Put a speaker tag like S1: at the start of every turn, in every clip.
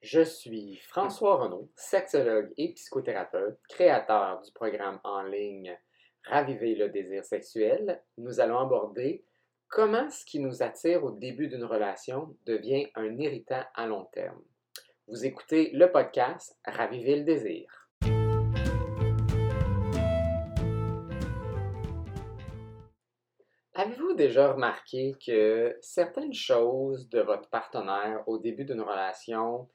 S1: Je suis François Renaud, sexologue et psychothérapeute, créateur du programme en ligne Raviver le désir sexuel. Nous allons aborder comment ce qui nous attire au début d'une relation devient un irritant à long terme. Vous écoutez le podcast Raviver le désir. Avez-vous déjà remarqué que certaines choses de votre partenaire au début d'une relation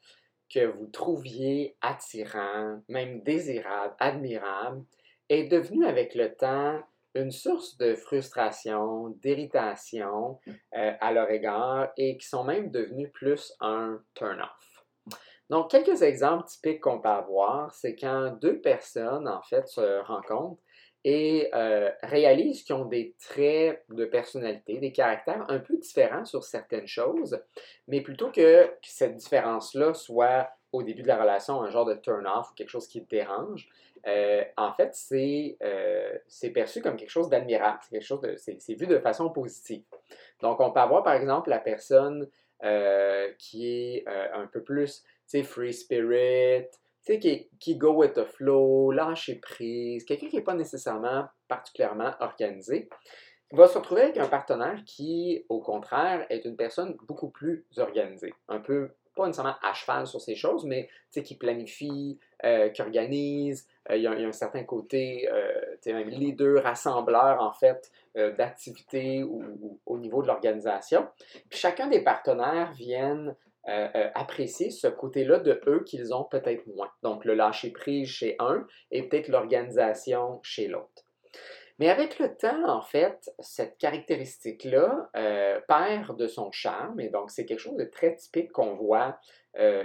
S1: que vous trouviez attirant, même désirable, admirable, est devenue avec le temps une source de frustration, d'irritation euh, à leur égard et qui sont même devenus plus un turn-off? Donc, quelques exemples typiques qu'on peut avoir, c'est quand deux personnes, en fait, se rencontrent et euh, réalisent qu'ils ont des traits de personnalité, des caractères un peu différents sur certaines choses, mais plutôt que, cette différence-là soit au début de la relation un genre de turn-off ou quelque chose qui dérange, euh, en fait, euh, c'est perçu comme quelque chose d'admirable, c'est c'est vu de façon positive. Donc, on peut avoir par exemple la personne qui est un peu plus, tu sais, free spirit, tu sais, qui, qui go with the flow, lâcher prise, quelqu'un qui n'est pas nécessairement particulièrement organisé, va se retrouver avec un partenaire qui, au contraire, est une personne beaucoup plus organisée. Un peu, pas nécessairement à cheval sur ces choses, mais qui planifie, euh, qui organise. Euh, il, y a, un certain côté, euh, même leader, rassembleur, en fait, euh, d'activités ou, au niveau de l'organisation. chacun des partenaires viennent euh, euh, apprécier ce côté-là de eux qu'ils ont peut-être moins. Donc, le lâcher-prise chez un et peut-être l'organisation chez l'autre. Mais avec le temps, en fait, cette caractéristique-là euh, perd de son charme et donc c'est quelque chose de très typique qu'on voit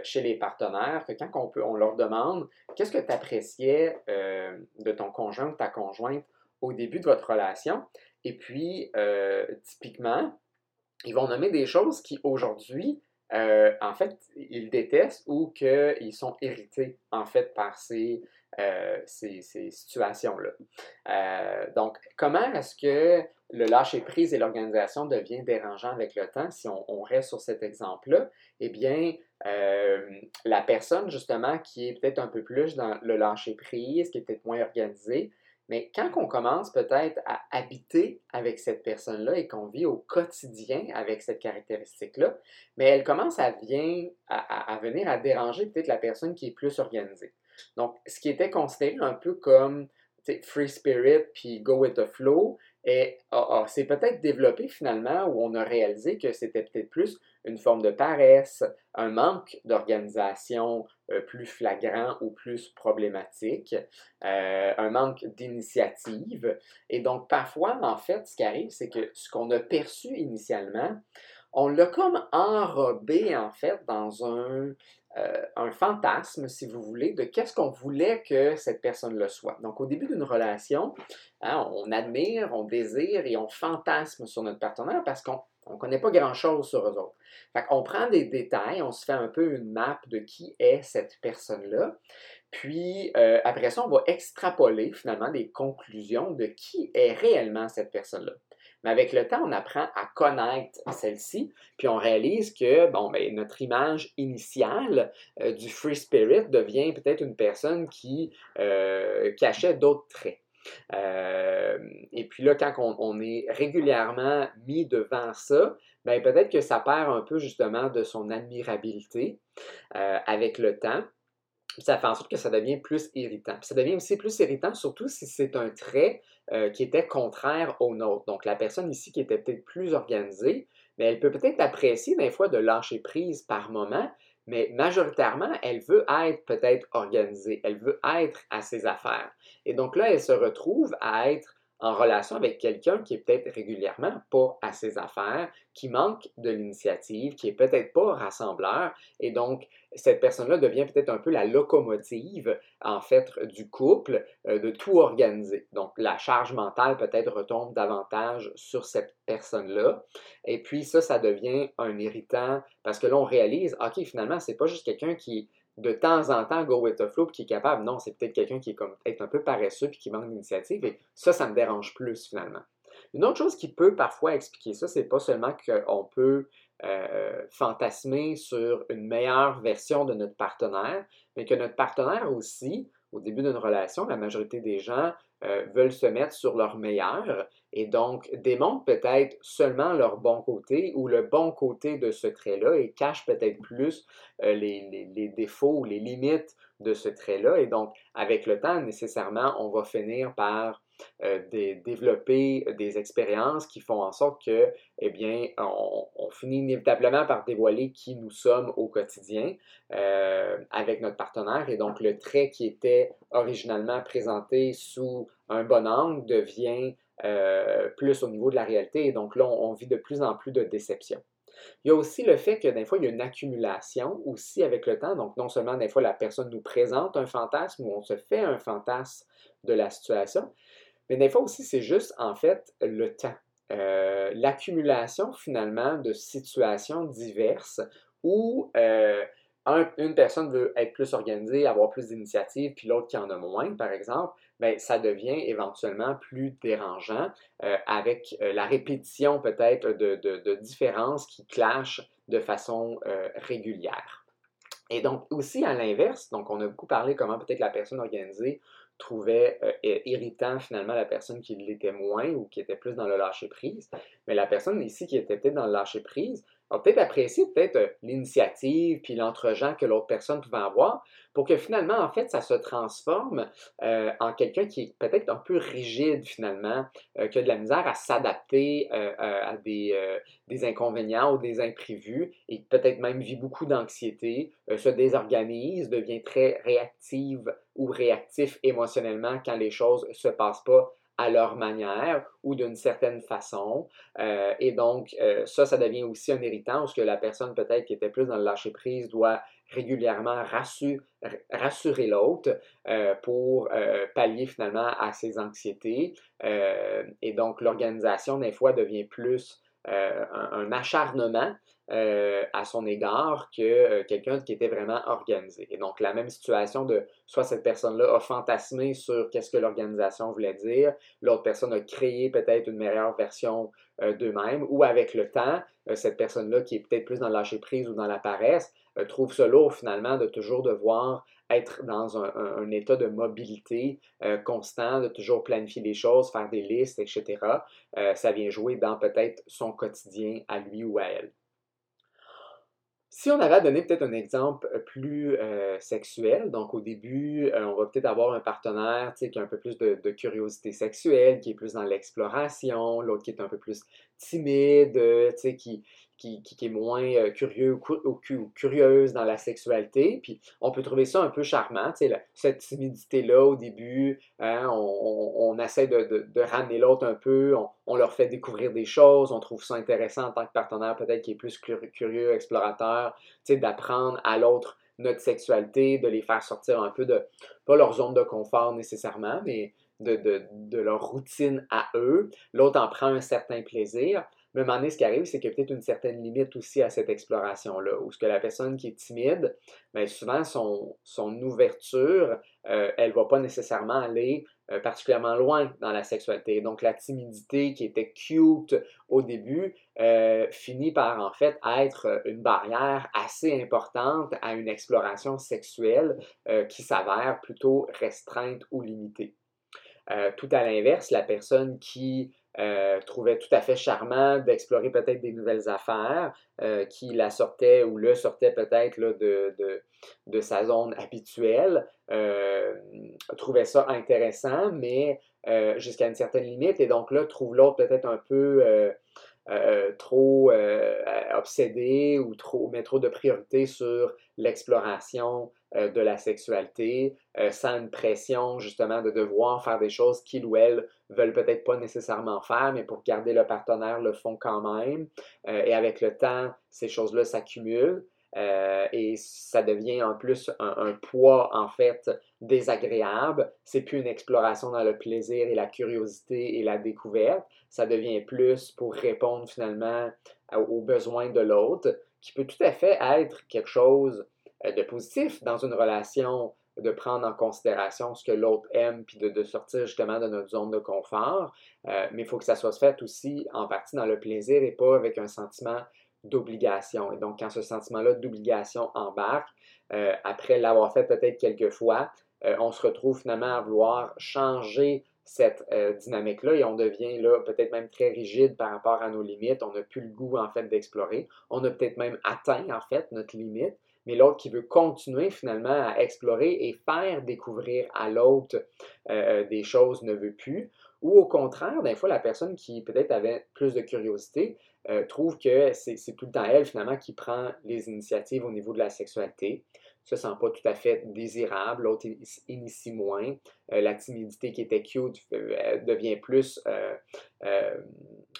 S1: chez les partenaires, que quand on, leur demande qu'est-ce que tu appréciais de ton conjoint ou ta conjointe au début de votre relation, et puis typiquement, ils vont nommer des choses qui aujourd'hui euh, en fait, ils détestent ou qu'ils sont irrités, en fait, par ces, euh, ces, situations-là. Euh, donc, comment est-ce que le lâcher-prise et l'organisation devient dérangeant avec le temps, si on, on reste sur cet exemple-là? Eh bien, la personne, justement, qui est peut-être un peu plus dans le lâcher-prise, qui est peut-être moins organisée, mais quand on commence peut-être à habiter avec cette personne-là et qu'on vit au quotidien avec cette caractéristique-là, mais elle commence à, venir à déranger peut-être la personne qui est plus organisée. Donc, ce qui était considéré un peu comme free spirit puis go with the flow, c'est peut-être développé finalement où on a réalisé que c'était peut-être plus une forme de paresse, un manque d'organisation euh, plus flagrant ou plus problématique, euh, un manque d'initiative. Et donc parfois, en fait, ce qui arrive, c'est que ce qu'on a perçu initialement, on l'a comme enrobé en fait dans un, euh, un fantasme, si vous voulez, de qu'est-ce qu'on voulait que cette personne le soit. Donc, au début d'une relation, hein, on admire, on désire et on fantasme sur notre partenaire parce qu'on ne connaît pas grand-chose sur eux autres. On prend des détails, on se fait un peu une map de qui est cette personne-là. Puis, euh, après ça, on va extrapoler finalement des conclusions de qui est réellement cette personne-là. Mais avec le temps, on apprend à connaître celle-ci, puis on réalise que bon, ben, notre image initiale euh, du free spirit devient peut-être une personne qui euh, cachait d'autres traits. Euh, et puis là, quand on, est régulièrement mis devant ça, ben peut-être que ça perd un peu justement de son admirabilité avec le temps ça fait en sorte que ça devient plus irritant. ça devient aussi plus irritant, surtout si c'est un trait euh, qui était contraire au nôtre. Donc, la personne ici qui était peut-être plus organisée, mais elle peut peut-être apprécier des fois de lâcher prise par moment, mais majoritairement, elle veut être peut-être organisée, elle veut être à ses affaires. Et donc là, elle se retrouve à être en relation avec quelqu'un qui est peut-être régulièrement pas à ses affaires, qui manque de l'initiative, qui est peut-être pas rassembleur, et donc cette personne-là devient peut-être un peu la locomotive, en fait, du couple, euh, de tout organiser. Donc la charge mentale peut-être retombe davantage sur cette personne-là, et puis ça, ça devient un irritant, parce que là, on réalise, ok, finalement, c'est pas juste quelqu'un qui de temps en temps go with the flow qui est capable. Non, c'est peut-être quelqu'un qui est un peu paresseux puis qui manque d'initiative. Et ça, ça me dérange plus finalement. Une autre chose qui peut parfois expliquer ça, c'est pas seulement qu'on peut fantasmer sur une meilleure version de notre partenaire, mais que notre partenaire aussi, au début d'une relation, la majorité des gens veulent se mettre sur leur meilleur et donc démontrent peut-être seulement leur bon côté ou le bon côté de ce trait-là et cachent peut-être plus les, les, défauts ou les limites de ce trait-là. Et donc, avec le temps, nécessairement, on va finir par euh, développer des expériences qui font en sorte que, eh bien, on, finit inévitablement par dévoiler qui nous sommes au quotidien euh, avec notre partenaire. Et donc, le trait qui était originalement présenté sous un bon angle devient euh, plus au niveau de la réalité. Et donc là, on, vit de plus en plus de déception. Il y a aussi le fait que des fois, il y a une accumulation aussi avec le temps. Donc, non seulement des fois, la personne nous présente un fantasme ou on se fait un fantasme de la situation, mais des fois aussi, c'est juste en fait le temps. Euh, l'accumulation finalement de situations diverses où euh, une personne veut être plus organisée, avoir plus d'initiatives, puis l'autre qui en a moins, par exemple, bien, ça devient éventuellement plus dérangeant euh, avec la répétition peut-être de, de, différences qui clashent de façon régulière. Et donc aussi à l'inverse, donc on a beaucoup parlé comment peut-être la personne organisée trouvait euh, irritant finalement la personne qui l'était moins ou qui était plus dans le lâcher-prise. Mais la personne ici qui était peut-être dans le lâcher-prise a peut-être apprécié peut-être euh, l'initiative puis lentre que l'autre personne pouvait avoir pour que finalement, en fait, ça se transforme euh, en quelqu'un qui est peut-être un peu rigide finalement, qui a de la misère à s'adapter à des, des, inconvénients ou des imprévus et peut-être même vit beaucoup d'anxiété, se désorganise, devient très réactive ou réactif émotionnellement quand les choses se passent pas à leur manière ou d'une certaine façon. Euh, et donc, euh, ça, ça devient aussi un irritant parce que la personne peut-être qui était plus dans le lâcher-prise doit régulièrement rassurer, l'autre euh, pour pallier finalement à ses anxiétés. et donc, l'organisation, des fois, devient plus un, acharnement euh, à son égard que euh, quelqu'un qui était vraiment organisé. Et donc, la même situation de soit cette personne-là a fantasmé sur qu'est-ce que l'organisation voulait dire, l'autre personne a créé peut-être une meilleure version euh, d'eux-mêmes, ou avec le temps, cette personne-là qui est peut-être plus dans le lâcher-prise ou dans la paresse, trouve ce lourd finalement de toujours devoir être dans un, état de mobilité constant, de toujours planifier des choses, faire des listes, etc. ça vient jouer dans peut-être son quotidien à lui ou à elle. Si on avait à donner peut-être un exemple euh, plus euh, sexuel, donc au début, euh, on va peut-être avoir un partenaire qui a un peu plus de, de, curiosité sexuelle, qui est plus dans l'exploration, l'autre qui est un peu plus timide, qui, qui, est moins euh, curieux ou, curieuse dans la sexualité. Puis on peut trouver ça un peu charmant, cette timidité-là au début. Hein, on, essaie de, ramener l'autre un peu, on, leur fait découvrir des choses, on trouve ça intéressant en tant que partenaire, peut-être qui est plus curieux, explorateur, d'apprendre à l'autre notre sexualité, de les faire sortir un peu de, pas leur zone de confort nécessairement, mais de, de leur routine à eux. L'autre en prend un certain plaisir. Mais à un moment donné, ce qui arrive, c'est qu'il y a peut-être une certaine limite aussi à cette exploration-là, où ce que la personne qui est timide, bien, souvent son, son ouverture, euh, elle ne va pas nécessairement aller euh, particulièrement loin dans la sexualité. Donc la timidité qui était cute au début euh, finit par en fait être une barrière assez importante à une exploration sexuelle qui s'avère plutôt restreinte ou limitée. tout à l'inverse, la personne qui euh, trouvait tout à fait charmant d'explorer peut-être des nouvelles affaires euh, qui la sortaient ou le sortaient peut-être de, sa zone habituelle, euh, trouvait ça intéressant, mais jusqu'à une certaine limite, et donc là, trouve l'autre peut-être un peu trop obsédé ou trop, met trop de priorité sur l'exploration euh, de la sexualité, sans une pression justement de devoir faire des choses qu'il ou elle veulent peut-être pas nécessairement faire, mais pour garder le partenaire le font quand même. et avec le temps, ces choses-là s'accumulent. et ça devient en plus un, un, poids en fait désagréable. C'est plus une exploration dans le plaisir et la curiosité et la découverte ça devient plus pour répondre finalement aux besoins de l'autre, qui peut tout à fait être quelque chose euh, de positif dans une relation, de prendre en considération ce que l'autre aime, puis de, sortir justement de notre zone de confort. Euh, mais il faut que ça soit fait aussi en partie dans le plaisir et pas avec un sentiment d'obligation. Et donc, quand ce sentiment-là d'obligation embarque, euh, après l'avoir fait peut-être quelques fois, euh, on se retrouve finalement à vouloir changer cette euh, dynamique-là et on devient là peut-être même très rigide par rapport à nos limites. On n'a plus le goût en fait d'explorer. On a peut-être même atteint en fait notre limite, mais l'autre qui veut continuer finalement à explorer et faire découvrir à l'autre des choses ne veut plus. Ou au contraire, des fois, la personne qui peut-être avait plus de curiosité euh, trouve que c'est tout le temps elle, finalement, qui prend les initiatives au niveau de la sexualité. Ne sent pas tout à fait désirable, l'autre initie moins. Euh, la timidité qui était cute euh, devient plus,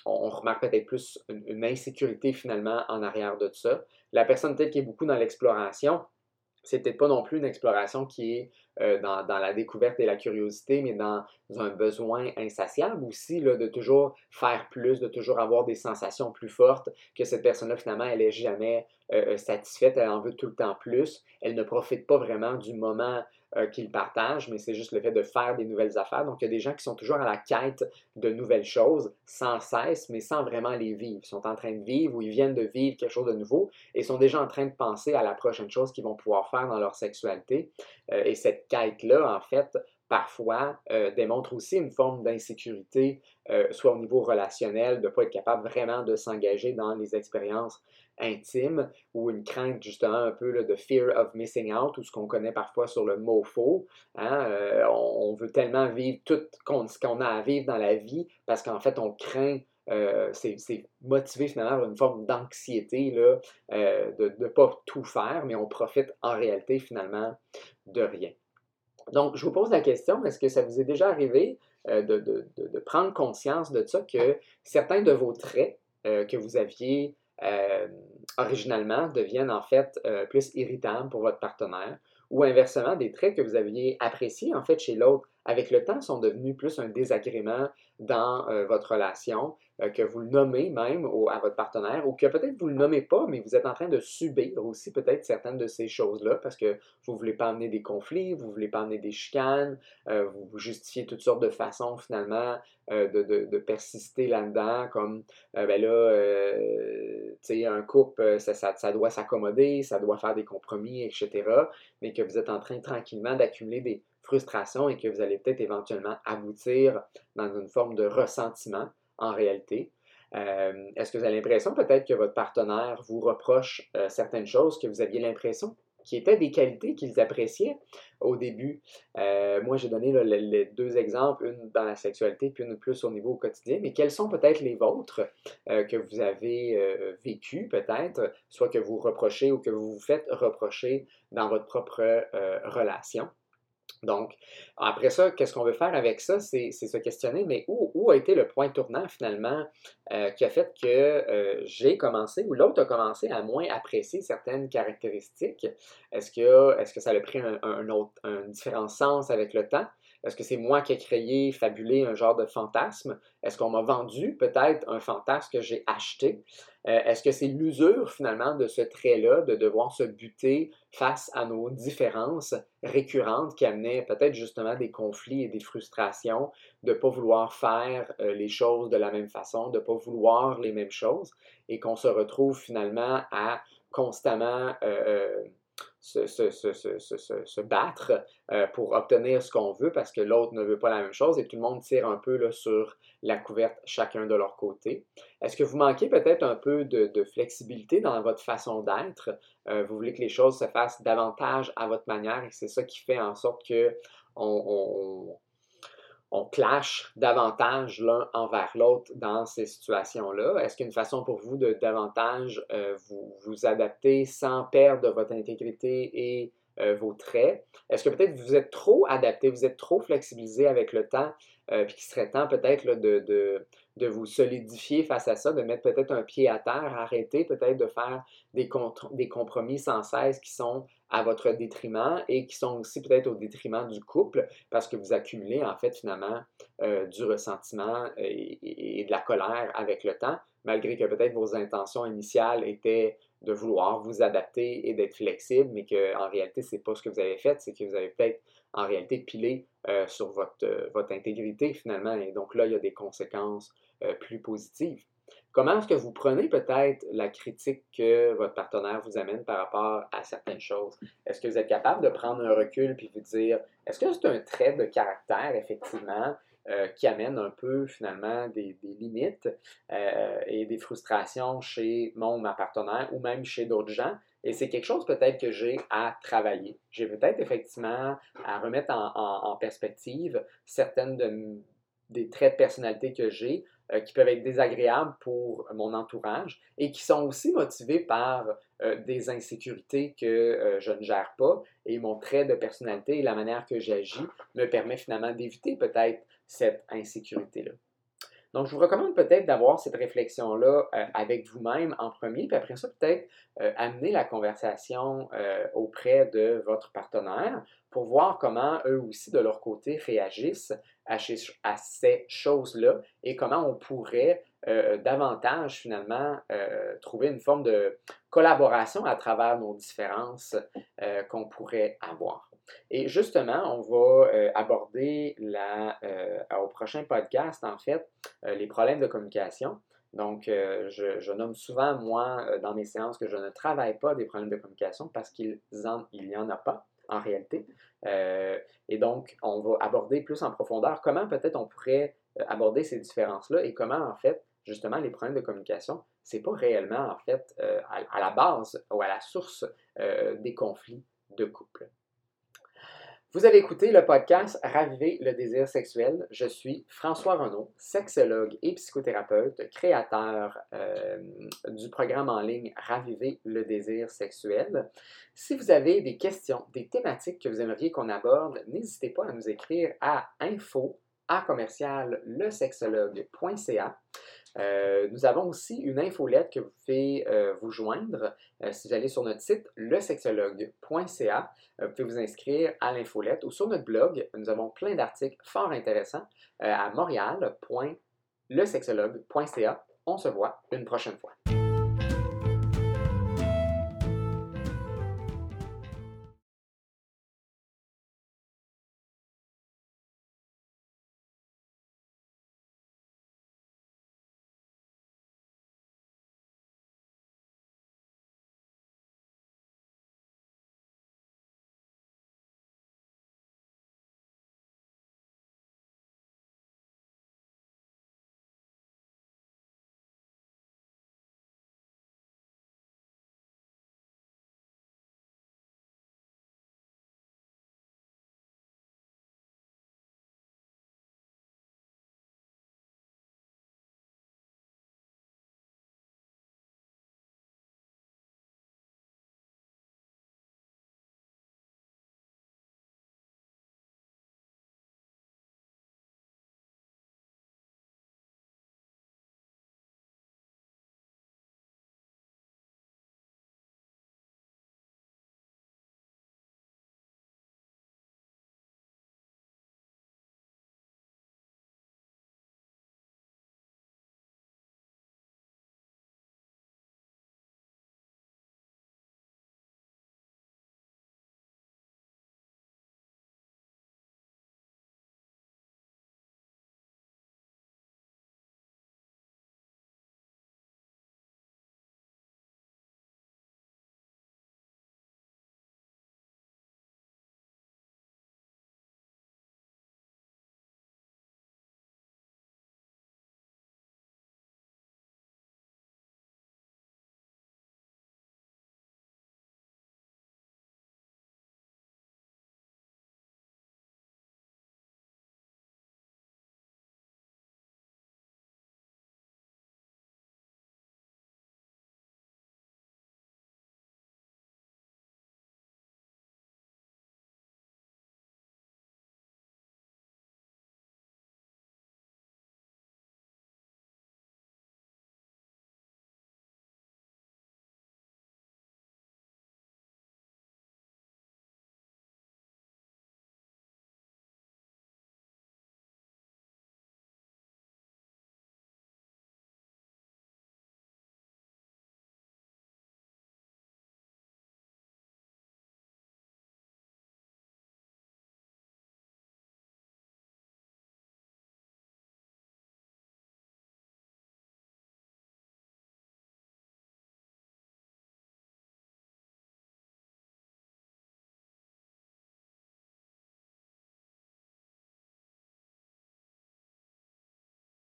S1: on, remarque peut-être plus une, une, insécurité finalement en arrière de ça. La personne peut-être qui est beaucoup dans l'exploration, c'est peut-être pas non plus une exploration qui est euh, dans, la découverte et la curiosité, mais dans, un besoin insatiable aussi, de toujours faire plus, de toujours avoir des sensations plus fortes, que cette personne-là, finalement, elle n'est jamais euh, euh, satisfaite, elle en veut tout le temps plus, elle ne profite pas vraiment du moment euh, qu'ils partagent, mais c'est juste le fait de faire des nouvelles affaires. Donc, il y a des gens qui sont toujours à la quête de nouvelles choses, sans cesse, mais sans vraiment les vivre. Ils sont en train de vivre ou ils viennent de vivre quelque chose de nouveau et sont déjà en train de penser à la prochaine chose qu'ils vont pouvoir faire dans leur sexualité. Euh, et cette quête-là, en fait, parfois euh, démontre aussi une forme d'insécurité, soit au niveau relationnel, de ne pas être capable vraiment de s'engager dans les expériences intime ou une crainte justement un peu de fear of missing out ou ce qu'on connaît parfois sur le mot faux. Hein, euh, on, veut tellement vivre tout ce qu'on a à vivre dans la vie parce qu'en fait on craint euh, c'est motivé finalement par une forme d'anxiété euh, de ne pas tout faire, mais on profite en réalité finalement de rien. Donc, je vous pose la question, est-ce que ça vous est déjà arrivé de, de, prendre conscience de ça, que certains de vos traits que vous aviez euh, originalement deviennent en fait euh, plus irritables pour votre partenaire ou inversement, des traits que vous aviez appréciés en fait chez l'autre, avec le temps, sont devenus plus un désagrément dans euh, votre relation, euh, que vous le nommez même à votre partenaire, ou que peut-être vous ne le nommez pas, mais vous êtes en train de subir aussi peut-être certaines de ces choses-là, parce que vous ne voulez pas amener des conflits, vous ne voulez pas amener des chicanes, euh, vous, justifiez toutes sortes de façons finalement de, persister là-dedans, comme ben là, tu sais, un couple, ça, ça doit s'accommoder, ça doit faire des compromis, etc., mais que vous êtes en train tranquillement d'accumuler des frustration et que vous allez peut-être éventuellement aboutir dans une forme de ressentiment en réalité. Euh, est-ce que vous avez l'impression peut-être que votre partenaire vous reproche euh, certaines choses que vous aviez l'impression qui étaient des qualités qu'ils appréciaient au début? Euh, moi, j'ai donné les deux exemples, une dans la sexualité puis une plus au niveau quotidien, mais quels sont peut-être les vôtres que vous avez vécu peut-être, soit que vous reprochez ou que vous vous faites reprocher dans votre propre relation? Donc, après ça, qu'est-ce qu'on veut faire avec ça? C'est se questionner, mais où, a été le point tournant finalement euh, qui a fait que euh, j'ai commencé ou l'autre a commencé à moins apprécier certaines caractéristiques? Est-ce que, est que ça a pris un, autre, un différent sens avec le temps? Est-ce que c'est moi qui ai créé, fabulé un genre de fantasme? Est-ce qu'on m'a vendu peut-être un fantasme que j'ai acheté? Euh, est-ce que c'est l'usure finalement de ce trait-là, de devoir se buter face à nos différences récurrentes qui amenaient peut-être justement des conflits et des frustrations, de ne pas vouloir faire euh, les choses de la même façon, de ne pas vouloir les mêmes choses, et qu'on se retrouve finalement à constamment euh, se, se, se, se battre euh, pour obtenir ce qu'on veut parce que l'autre ne veut pas la même chose et tout le monde tire un peu là, sur la couverte chacun de leur côté. Est-ce que vous manquez peut-être un peu de, de, flexibilité dans votre façon d'être? Euh, vous voulez que les choses se fassent davantage à votre manière et c'est ça qui fait en sorte que on clash davantage l'un envers l'autre dans ces situations-là? Est-ce qu'il y a une façon pour vous de davantage euh, vous, vous adapter sans perdre votre intégrité et euh, vos traits? Est-ce que peut-être vous êtes trop adapté, vous êtes trop flexibilisé avec le temps, euh, puis qu'il serait temps peut-être de, vous solidifier face à ça, de mettre peut-être un pied à terre, arrêter peut-être de faire des, compromis sans cesse qui sont à votre détriment et qui sont aussi peut-être au détriment du couple parce que vous accumulez en fait finalement euh, du ressentiment et, de la colère avec le temps, malgré que peut-être vos intentions initiales étaient de vouloir vous adapter et d'être flexible, mais qu'en réalité, ce n'est pas ce que vous avez fait, c'est que vous avez peut-être en réalité pilé euh, sur votre, euh, votre intégrité finalement. Et donc là, il y a des conséquences euh, plus positives. Comment est-ce que vous prenez peut-être la critique que votre partenaire vous amène par rapport à certaines choses? Est-ce que vous êtes capable de prendre un recul puis vous dire, est-ce que c'est un trait de caractère, effectivement, euh, qui amène un peu finalement des, limites euh, et des frustrations chez mon ma partenaire ou même chez d'autres gens. Et c'est quelque chose peut-être que j'ai à travailler. J'ai peut-être effectivement à remettre en, perspective certaines des traits de personnalité que j'ai euh, qui peuvent être désagréables pour mon entourage et qui sont aussi motivés par des insécurités que je ne gère pas. Et mon trait de personnalité et la manière que j'agis me permet finalement d'éviter peut-être cette insécurité-là. Donc, je vous recommande peut-être d'avoir cette réflexion-là euh, avec vous-même en premier, puis après ça, peut-être euh, amener la conversation euh, auprès de votre partenaire pour voir comment eux aussi, de leur côté, réagissent à, à ces choses-là et comment on pourrait davantage, finalement, trouver une forme de collaboration à travers nos différences qu'on pourrait avoir. Et justement, on va euh, aborder euh, au prochain podcast, en fait, euh, les problèmes de communication. Donc, je, nomme souvent, moi, dans mes séances, que je ne travaille pas des problèmes de communication parce qu'il n'y en a pas en réalité. et donc, on va aborder plus en profondeur comment peut-être on pourrait aborder ces différences-là et comment, en fait, justement, les problèmes de communication, c'est pas réellement, en fait, à, la base ou à la source des conflits de couple. Vous avez écouté le podcast Raviver le désir sexuel. Je suis François Renaud, sexologue et psychothérapeute, créateur euh, du programme en ligne Raviver le désir sexuel. Si vous avez des questions, des thématiques que vous aimeriez qu'on aborde, n'hésitez pas à nous écrire à info à commercial euh, nous avons aussi une infolette que vous pouvez euh, vous joindre. Euh, si vous allez sur notre site lesexologue.ca, vous pouvez vous inscrire à l'infolette ou sur notre blog. Nous avons plein d'articles fort intéressants à montréal.lesexologue.ca. On se voit une prochaine fois.